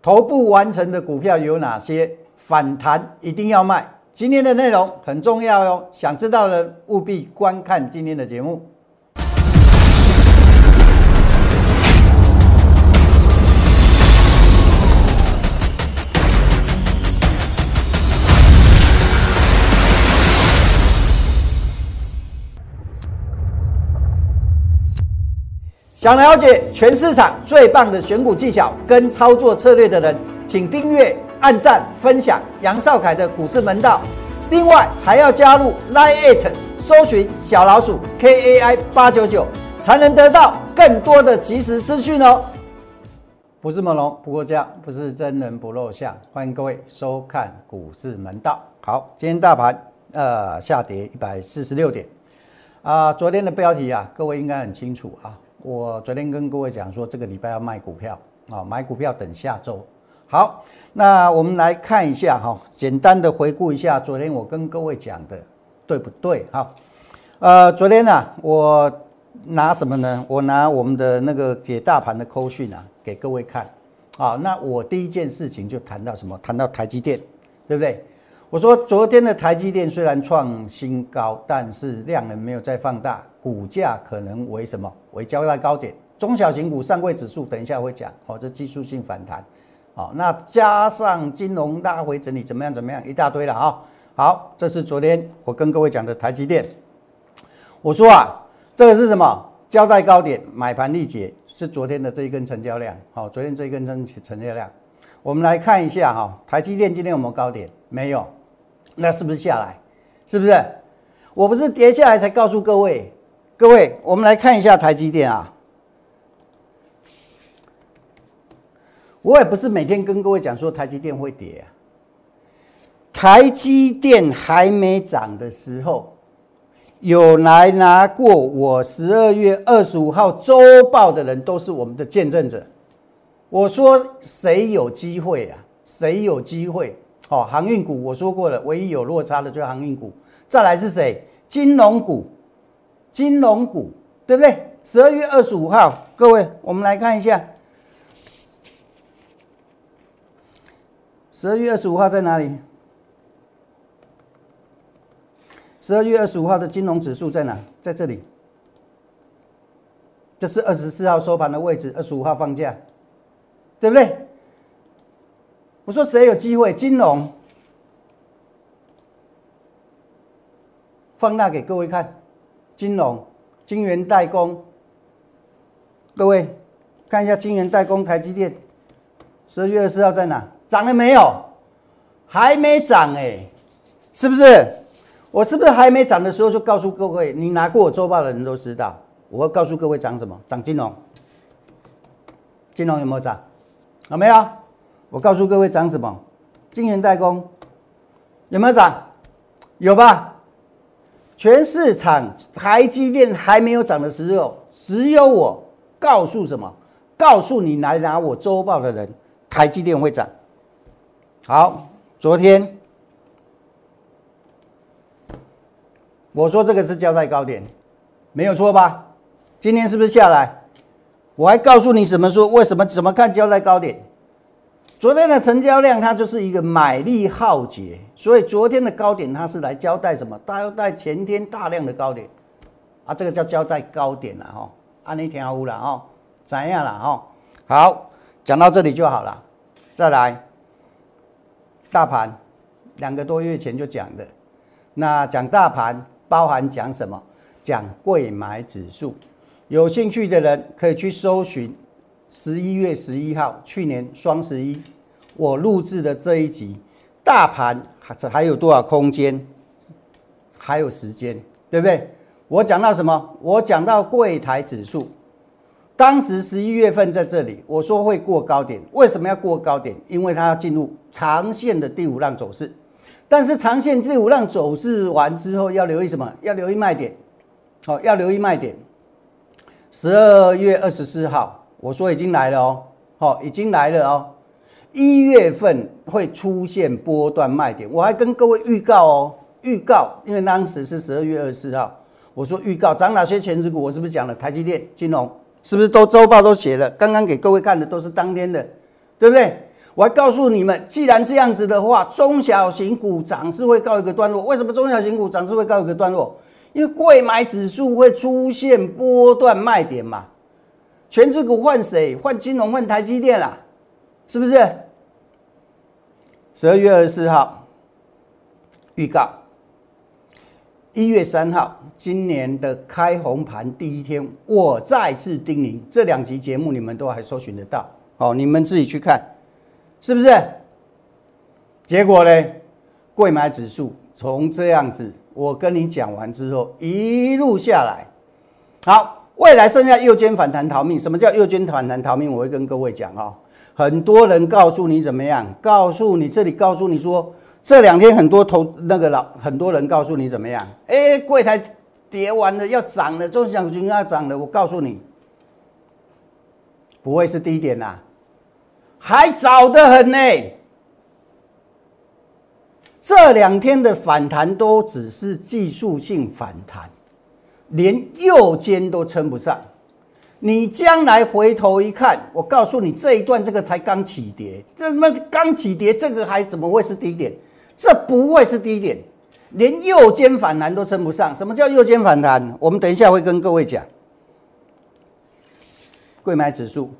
头部完成的股票有哪些？反弹一定要卖。今天的内容很重要哟，想知道的务必观看今天的节目。想了解全市场最棒的选股技巧跟操作策略的人，请订阅、按赞、分享杨少凯的股市门道。另外还要加入 Line It，搜寻小老鼠 KAI 八九九，才能得到更多的即时资讯哦。不是猛龙不过价，不是真人不露相。欢迎各位收看股市门道。好，今天大盘呃下跌一百四十六点啊。昨天的标题啊，各位应该很清楚啊。我昨天跟各位讲说，这个礼拜要卖股票啊，买股票等下周。好，那我们来看一下哈，简单的回顾一下昨天我跟各位讲的，对不对？哈，呃，昨天呢，我拿什么呢？我拿我们的那个解大盘的扣讯啊，给各位看。啊，那我第一件事情就谈到什么？谈到台积电，对不对？我说昨天的台积电虽然创新高，但是量能没有再放大，股价可能为什么？为交代高点，中小型股上柜指数等一下会讲，哦，这技术性反弹，好，那加上金融大回整理怎么样？怎么样？一大堆了啊！好，这是昨天我跟各位讲的台积电，我说啊，这个是什么？交代高点，买盘力竭，是昨天的这一根成交量，好，昨天这一根成成交量，我们来看一下哈，台积电今天有没有高点？没有。那是不是下来？是不是？我不是跌下来才告诉各位，各位，我们来看一下台积电啊。我也不是每天跟各位讲说台积电会跌啊。台积电还没涨的时候，有来拿过我十二月二十五号周报的人，都是我们的见证者。我说谁有机会啊？谁有机会？哦，航运股我说过了，唯一有落差的就是航运股。再来是谁？金融股，金融股，对不对？十二月二十五号，各位，我们来看一下，十二月二十五号在哪里？十二月二十五号的金融指数在哪？在这里。这是二十四号收盘的位置，二十五号放假，对不对？我说谁有机会？金融放大给各位看，金融、金源代工，各位看一下金源代工，台积电十二月二十号在哪？涨了没有？还没涨哎，是不是？我是不是还没涨的时候就告诉各位？你拿过我周报的人都知道，我会告诉各位涨什么？涨金融，金融有没有涨？有没有？我告诉各位涨什么？晶圆代工有没有涨？有吧？全市场台积电还没有涨的时候，只有我告诉什么？告诉你来拿我周报的人，台积电会涨。好，昨天我说这个是交代高点，没有错吧？今天是不是下来？我还告诉你什么说？为什么？怎么看交代高点？昨天的成交量，它就是一个买力耗竭，所以昨天的高点它是来交代什么？交代前天大量的高点啊，这个叫交代高点了哈。安尼听好了哈，怎样了哈？好，讲到这里就好了。再来，大盘两个多月前就讲的，那讲大盘包含讲什么？讲贵买指数，有兴趣的人可以去搜寻。十一月十一号，去年双十一，我录制的这一集，大盘还还有多少空间？还有时间，对不对？我讲到什么？我讲到柜台指数，当时十一月份在这里，我说会过高点。为什么要过高点？因为它要进入长线的第五浪走势。但是长线第五浪走势完之后，要留意什么？要留意卖点。好，要留意卖点。十二月二十四号。我说已经来了哦，好，已经来了哦。一月份会出现波段卖点，我还跟各位预告哦，预告，因为当时是十二月二十四号，我说预告涨哪些前值股，我是不是讲了台积电、金融，是不是都周报都写了？刚刚给各位看的都是当天的，对不对？我还告诉你们，既然这样子的话，中小型股涨势会告一个段落。为什么中小型股涨势会告一个段落？因为贵买指数会出现波段卖点嘛。全指股换谁？换金融，换台积电啦，是不是？十二月二十四号预告，一月三号今年的开红盘第一天，我再次叮咛，这两集节目你们都还搜寻得到，好，你们自己去看，是不是？结果呢？贵买指数从这样子，我跟你讲完之后，一路下来，好。未来剩下右肩反弹逃命，什么叫右肩反弹逃命？我会跟各位讲啊，很多人告诉你怎么样？告诉你这里告诉你说，这两天很多投那个老很多人告诉你怎么样？哎，柜台跌完了要涨了，中小型要涨了。我告诉你，不会是低点呐，还早得很呢。这两天的反弹都只是技术性反弹。连右肩都撑不上，你将来回头一看，我告诉你，这一段这个才刚起跌，这他妈刚起跌，这个还怎么会是低点？这不会是低点，连右肩反弹都撑不上。什么叫右肩反弹？我们等一下会跟各位讲。贵买指数，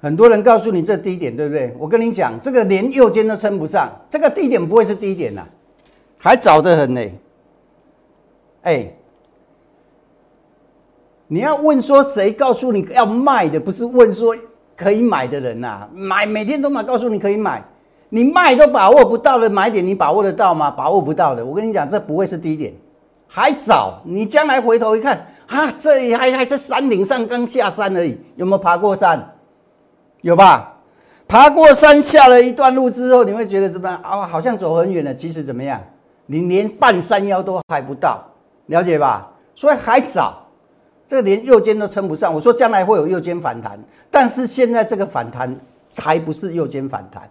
很多人告诉你这低点，对不对？我跟你讲，这个连右肩都撑不上，这个低点不会是低点呐，还早得很呢。哎。你要问说谁告诉你要卖的，不是问说可以买的人呐？买每天都买，告诉你可以买，你卖都把握不到的买点，你把握得到吗？把握不到的。我跟你讲，这不会是低点，还早。你将来回头一看，啊，这里还还在山顶上刚下山而已，有没有爬过山？有吧？爬过山下了一段路之后，你会觉得怎么样？啊，好像走很远了。其实怎么样？你连半山腰都还不到，了解吧？所以还早。这个连右肩都撑不上，我说将来会有右肩反弹，但是现在这个反弹还不是右肩反弹，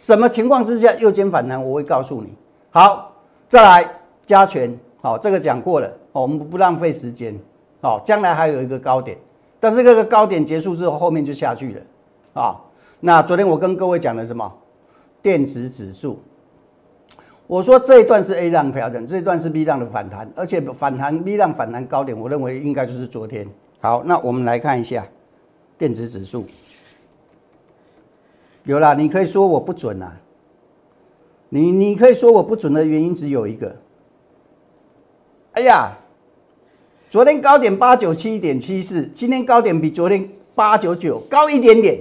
什么情况之下右肩反弹？我会告诉你。好，再来加权，好，这个讲过了，我们不浪费时间，好，将来还有一个高点，但是这个高点结束之后，后面就下去了，啊，那昨天我跟各位讲了什么？电子指数。我说这一段是 A 浪调整，这一段是 B 浪的反弹，而且反弹 B 浪反弹高点，我认为应该就是昨天。好，那我们来看一下电子指数，有了，你可以说我不准啊，你你可以说我不准的原因只有一个，哎呀，昨天高点八九七点七四，今天高点比昨天八九九高一点点，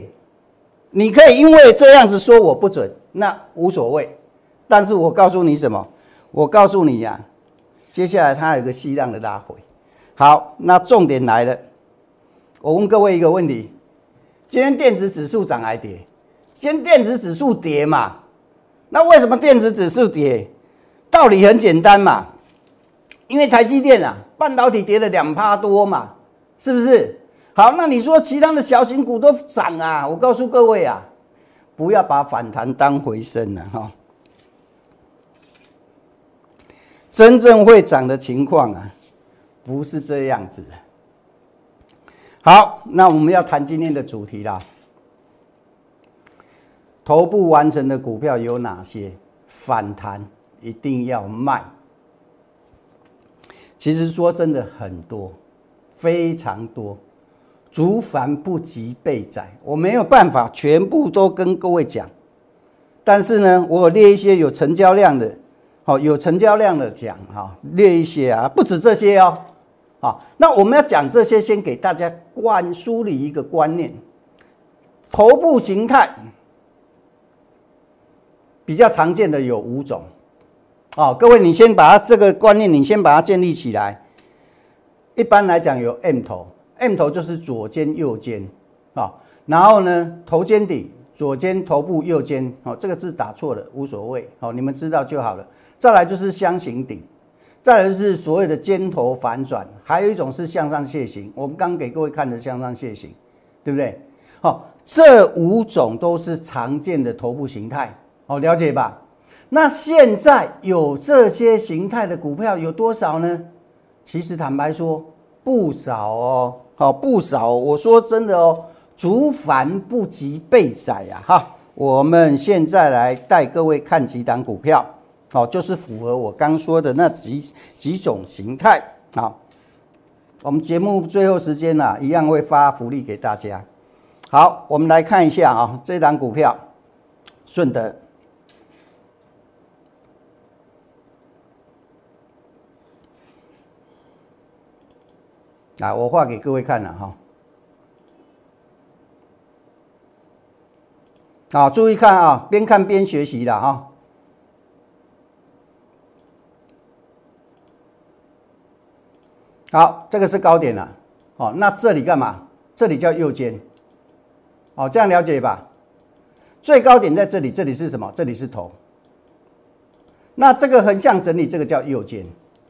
你可以因为这样子说我不准，那无所谓。但是我告诉你什么？我告诉你呀，接下来它有个细量的拉回。好，那重点来了，我问各位一个问题：今天电子指数涨还跌？今天电子指数跌嘛？那为什么电子指数跌？道理很简单嘛，因为台积电啊，半导体跌了两趴多嘛，是不是？好，那你说其他的小型股都涨啊？我告诉各位啊，不要把反弹当回升了哈。真正会涨的情况啊，不是这样子的。好，那我们要谈今天的主题啦。头部完成的股票有哪些？反弹一定要卖。其实说真的很多，非常多，竹繁不及被宰，我没有办法全部都跟各位讲。但是呢，我列一些有成交量的。好，有成交量的讲哈，列一些啊，不止这些哦。好，那我们要讲这些，先给大家灌输理一个观念：头部形态比较常见的有五种。哦，各位，你先把它这个观念，你先把它建立起来。一般来讲有 M 头，M 头就是左肩右肩啊，然后呢头肩底。左肩头部，右肩哦，这个字打错了，无所谓，好，你们知道就好了。再来就是箱形顶，再来就是所谓的尖头反转，还有一种是向上楔形。我们刚给各位看的向上楔形，对不对？好，这五种都是常见的头部形态，好，了解吧？那现在有这些形态的股票有多少呢？其实坦白说，不少哦，好，不少。我说真的哦。竹繁不及备载呀，哈，我们现在来带各位看几档股票，好，就是符合我刚说的那几几种形态。好，我们节目最后时间呢，一样会发福利给大家。好，我们来看一下啊，这档股票，顺德。来，我画给各位看了哈。好，注意看啊，边看边学习的哈。好，这个是高点了。好，那这里干嘛？这里叫右肩。哦，这样了解吧？最高点在这里，这里是什么？这里是头。那这个横向整理，这个叫右肩。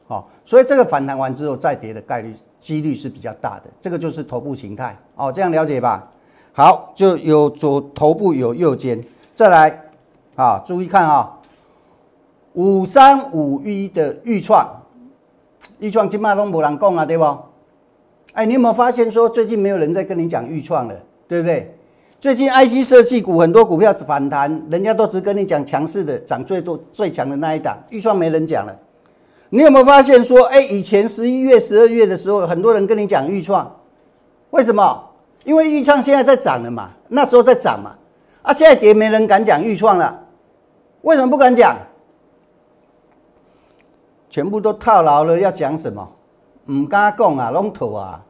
哦，所以这个反弹完之后再跌的概率。几率是比较大的，这个就是头部形态哦，这样了解吧？好，就有左头部有右肩，再来啊，注意看啊，五三五一的预创，预创今麦拢无人讲啊，对不？哎，你有没有发现说最近没有人在跟你讲预创了，对不对？最近 IC 设计股很多股票反弹，人家都只跟你讲强势的，涨最多最强的那一档，预创没人讲了。你有没有发现说，哎，以前十一月、十二月的时候，很多人跟你讲预创，为什么？因为预创现在在涨了嘛，那时候在涨嘛，啊，现在跌没人敢讲预创了，为什么不敢讲？全部都套牢了，要讲什么？唔敢讲啊，拢套啊，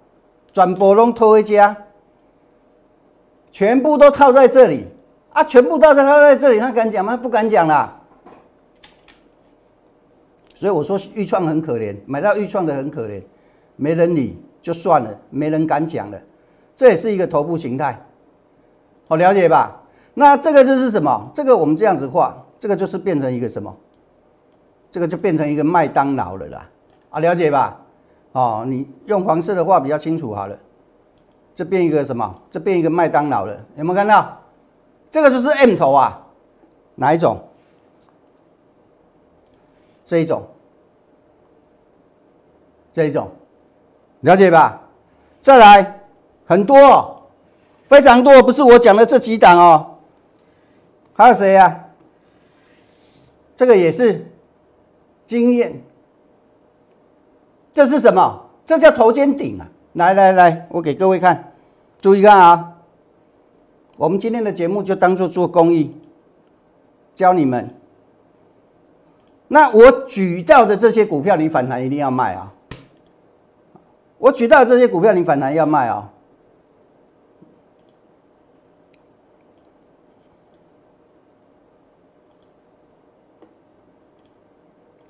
全部拢套一家，全部都套在这里啊，全部都在套在这里，他敢讲吗？不敢讲啦。所以我说预创很可怜，买到预创的很可怜，没人理就算了，没人敢讲了，这也是一个头部形态，好了解吧？那这个就是什么？这个我们这样子画，这个就是变成一个什么？这个就变成一个麦当劳了啦，啊，了解吧？哦，你用黄色的画比较清楚好了，这变一个什么？这变一个麦当劳了，有没有看到？这个就是 M 头啊，哪一种？这一种，这一种，了解吧？再来，很多，非常多，不是我讲的这几档哦。还有谁呀？这个也是经验。这是什么？这叫头肩顶啊！来来来，我给各位看，注意看啊。我们今天的节目就当做做公益，教你们。那我举到的这些股票，你反弹一定要卖啊！我举到这些股票，你反弹要卖啊！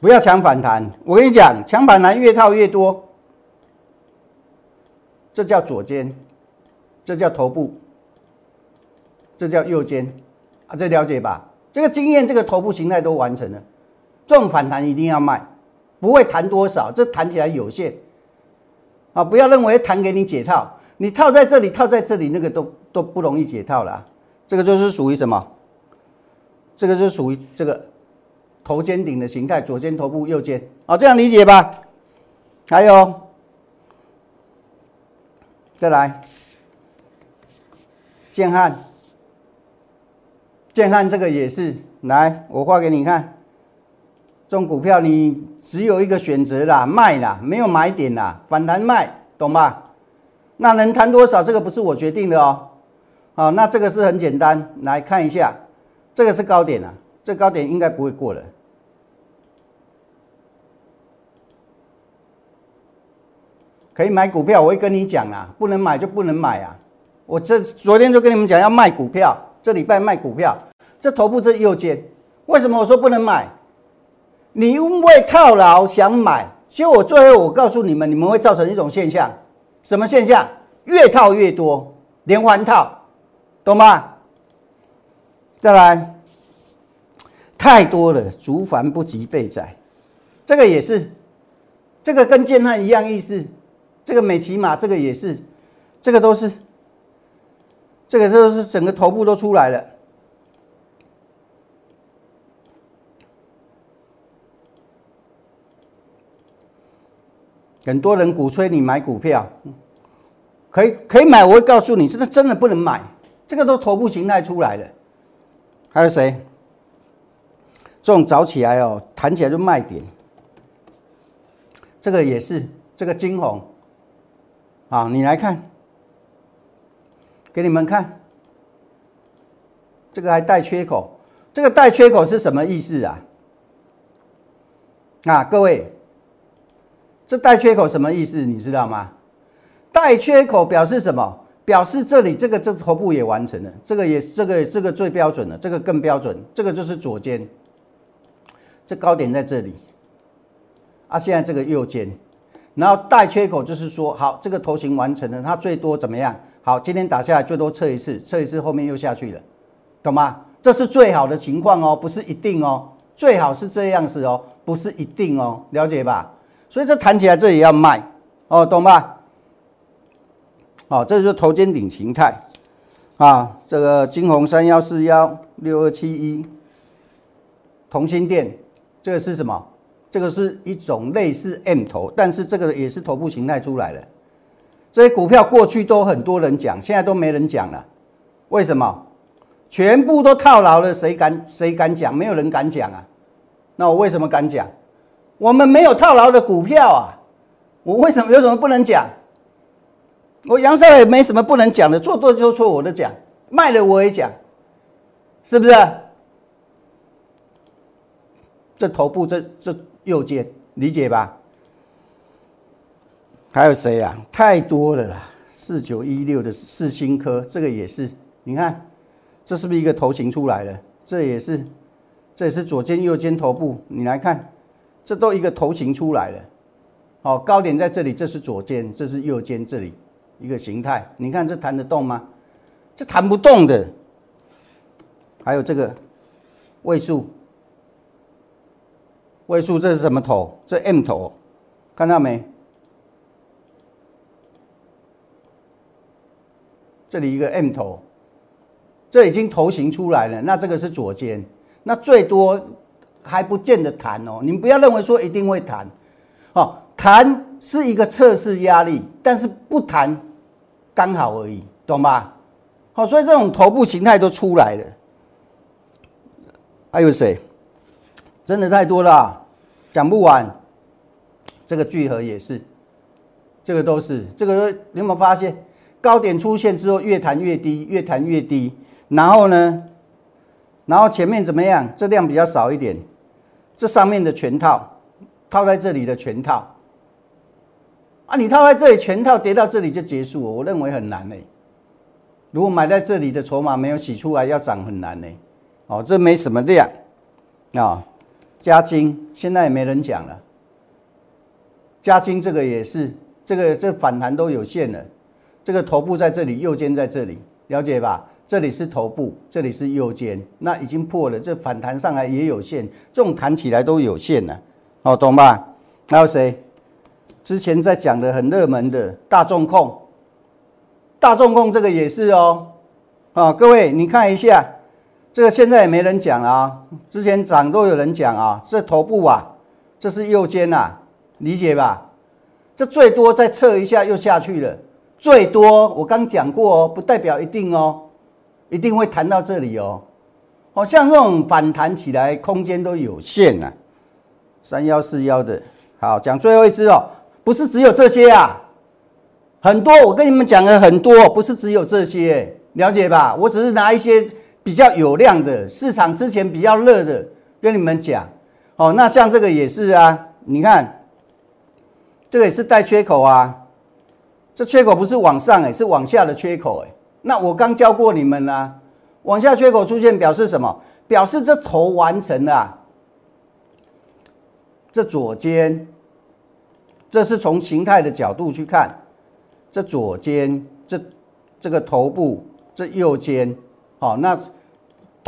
不要抢反弹，我跟你讲，抢反弹越套越多，这叫左肩，这叫头部，这叫右肩啊！这了解吧？这个经验，这个头部形态都完成了。这种反弹一定要卖，不会弹多少，这弹起来有限啊！不要认为弹给你解套，你套在这里，套在这里，那个都都不容易解套了。这个就是属于什么？这个就属于这个头肩顶的形态，左肩头部，右肩，好，这样理解吧？还有，再来，建汉，建汉这个也是，来，我画给你看。这种股票你只有一个选择啦，卖啦，没有买点啦，反弹卖，懂吧？那能谈多少？这个不是我决定的哦。好，那这个是很简单，来看一下，这个是高点啊，这高点应该不会过了。可以买股票，我会跟你讲啊，不能买就不能买啊。我这昨天就跟你们讲要卖股票，这礼拜卖股票，这头部这右肩，为什么我说不能买？你因为套牢想买，其实我最后我告诉你们，你们会造成一种现象，什么现象？越套越多，连环套，懂吗？再来，太多了，竹繁不及备载，这个也是，这个跟建汉一样意思，这个美骑马这个也是，这个都是，这个都是整个头部都出来了。很多人鼓吹你买股票，可以可以买，我会告诉你，真的真的不能买，这个都头部形态出来的，还有谁？这种早起来哦，弹起来就卖点。这个也是，这个金红，啊，你来看，给你们看，这个还带缺口，这个带缺口是什么意思啊？啊，各位，这带缺口什么意思？你知道吗？带缺口表示什么？表示这里这个这头部也完成了，这个也这个这个最标准的，这个更标准，这个就是左肩，这高点在这里，啊，现在这个右肩，然后带缺口就是说，好，这个头型完成了，它最多怎么样？好，今天打下来最多测一次，测一次后面又下去了，懂吗？这是最好的情况哦，不是一定哦，最好是这样子哦，不是一定哦，了解吧？所以这弹起来这里要卖哦，懂吧？好，这就是头肩顶形态啊。这个金红三幺四幺六二七一，同心店，这个是什么？这个是一种类似 M 头，但是这个也是头部形态出来的。这些股票过去都很多人讲，现在都没人讲了。为什么？全部都套牢了，谁敢谁敢讲？没有人敢讲啊。那我为什么敢讲？我们没有套牢的股票啊。我为什么有什么不能讲？我杨少也没什么不能讲的，做多就错，我都讲；卖了我也讲，是不是？这头部这这右肩，理解吧？还有谁呀？太多了啦！四九一六的四星科，这个也是，你看，这是不是一个头型出来了？这也是，这也是左肩右肩头部，你来看，这都一个头型出来了。哦，高点在这里，这是左肩，这是右肩，这里。一个形态，你看这弹得动吗？这弹不动的。还有这个位数，位数这是什么头？这 M 头，看到没？这里一个 M 头，这已经头型出来了。那这个是左肩，那最多还不见得弹哦。你们不要认为说一定会弹，哦，弹是一个测试压力，但是不弹。刚好而已，懂吧？好，所以这种头部形态都出来了。还有谁？真的太多了，讲不完。这个聚合也是，这个都是。这个你有没有发现，高点出现之后越弹越低，越弹越低。然后呢，然后前面怎么样？这量比较少一点，这上面的全套套在这里的全套。啊，你套在这里全套跌到这里就结束，我认为很难呢。如果买在这里的筹码没有洗出来，要涨很难呢。哦，这没什么量啊。加金现在也没人讲了。加金这个也是，这个这反弹都有限了。这个头部在这里，右肩在这里，了解吧？这里是头部，这里是右肩，那已经破了，这反弹上来也有限，这种弹起来都有限了。哦，懂吧？还有谁？之前在讲的很热门的大众控，大众控这个也是哦，啊，各位你看一下，这个现在也没人讲啊，之前涨都有人讲啊，这头部啊，这是右肩呐，理解吧？这最多再测一下又下去了，最多我刚讲过哦，不代表一定哦，一定会弹到这里哦，好像这种反弹起来空间都有限啊，三幺四幺的，好讲最后一只哦。不是只有这些啊，很多我跟你们讲了很多，不是只有这些，了解吧？我只是拿一些比较有量的市场之前比较热的跟你们讲。哦，那像这个也是啊，你看，这个也是带缺口啊，这缺口不是往上哎，是往下的缺口哎。那我刚教过你们啦，往下缺口出现表示什么？表示这头完成了，这左肩。这是从形态的角度去看，这左肩，这这个头部，这右肩，好，那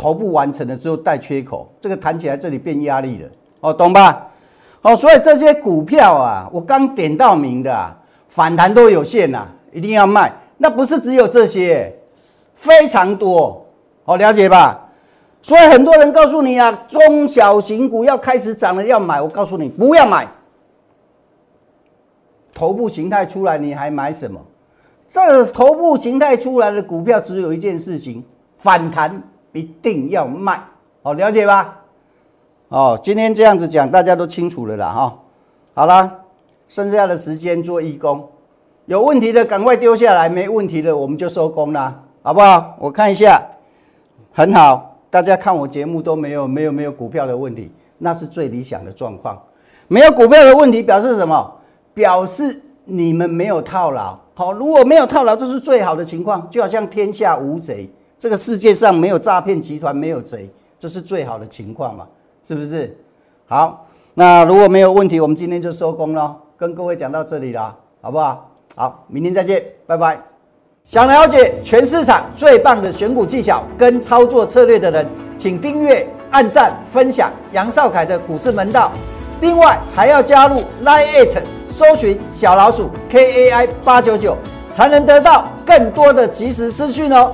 头部完成了之后带缺口，这个弹起来这里变压力了，哦，懂吧？哦，所以这些股票啊，我刚点到名的啊，反弹都有限呐，一定要卖。那不是只有这些，非常多，好了解吧？所以很多人告诉你啊，中小型股要开始涨了要买，我告诉你不要买。头部形态出来，你还买什么？这头部形态出来的股票只有一件事情：反弹一定要卖，好了解吧？哦，今天这样子讲，大家都清楚了啦哈。好啦，剩下的时间做义工，有问题的赶快丢下来，没问题的我们就收工啦，好不好？我看一下，很好，大家看我节目都没有没有没有股票的问题，那是最理想的状况。没有股票的问题表示什么？表示你们没有套牢。好，如果没有套牢，这是最好的情况，就好像天下无贼，这个世界上没有诈骗集团，没有贼，这是最好的情况嘛？是不是？好。那如果没有问题，我们今天就收工了，跟各位讲到这里了，好不好？好，明天再见，拜拜。想了解全市场最棒的选股技巧跟操作策略的人，请订阅、按赞、分享杨少凯的股市门道。另外还要加入 Line It，搜寻小老鼠 KAI 八九九，才能得到更多的即时资讯哦。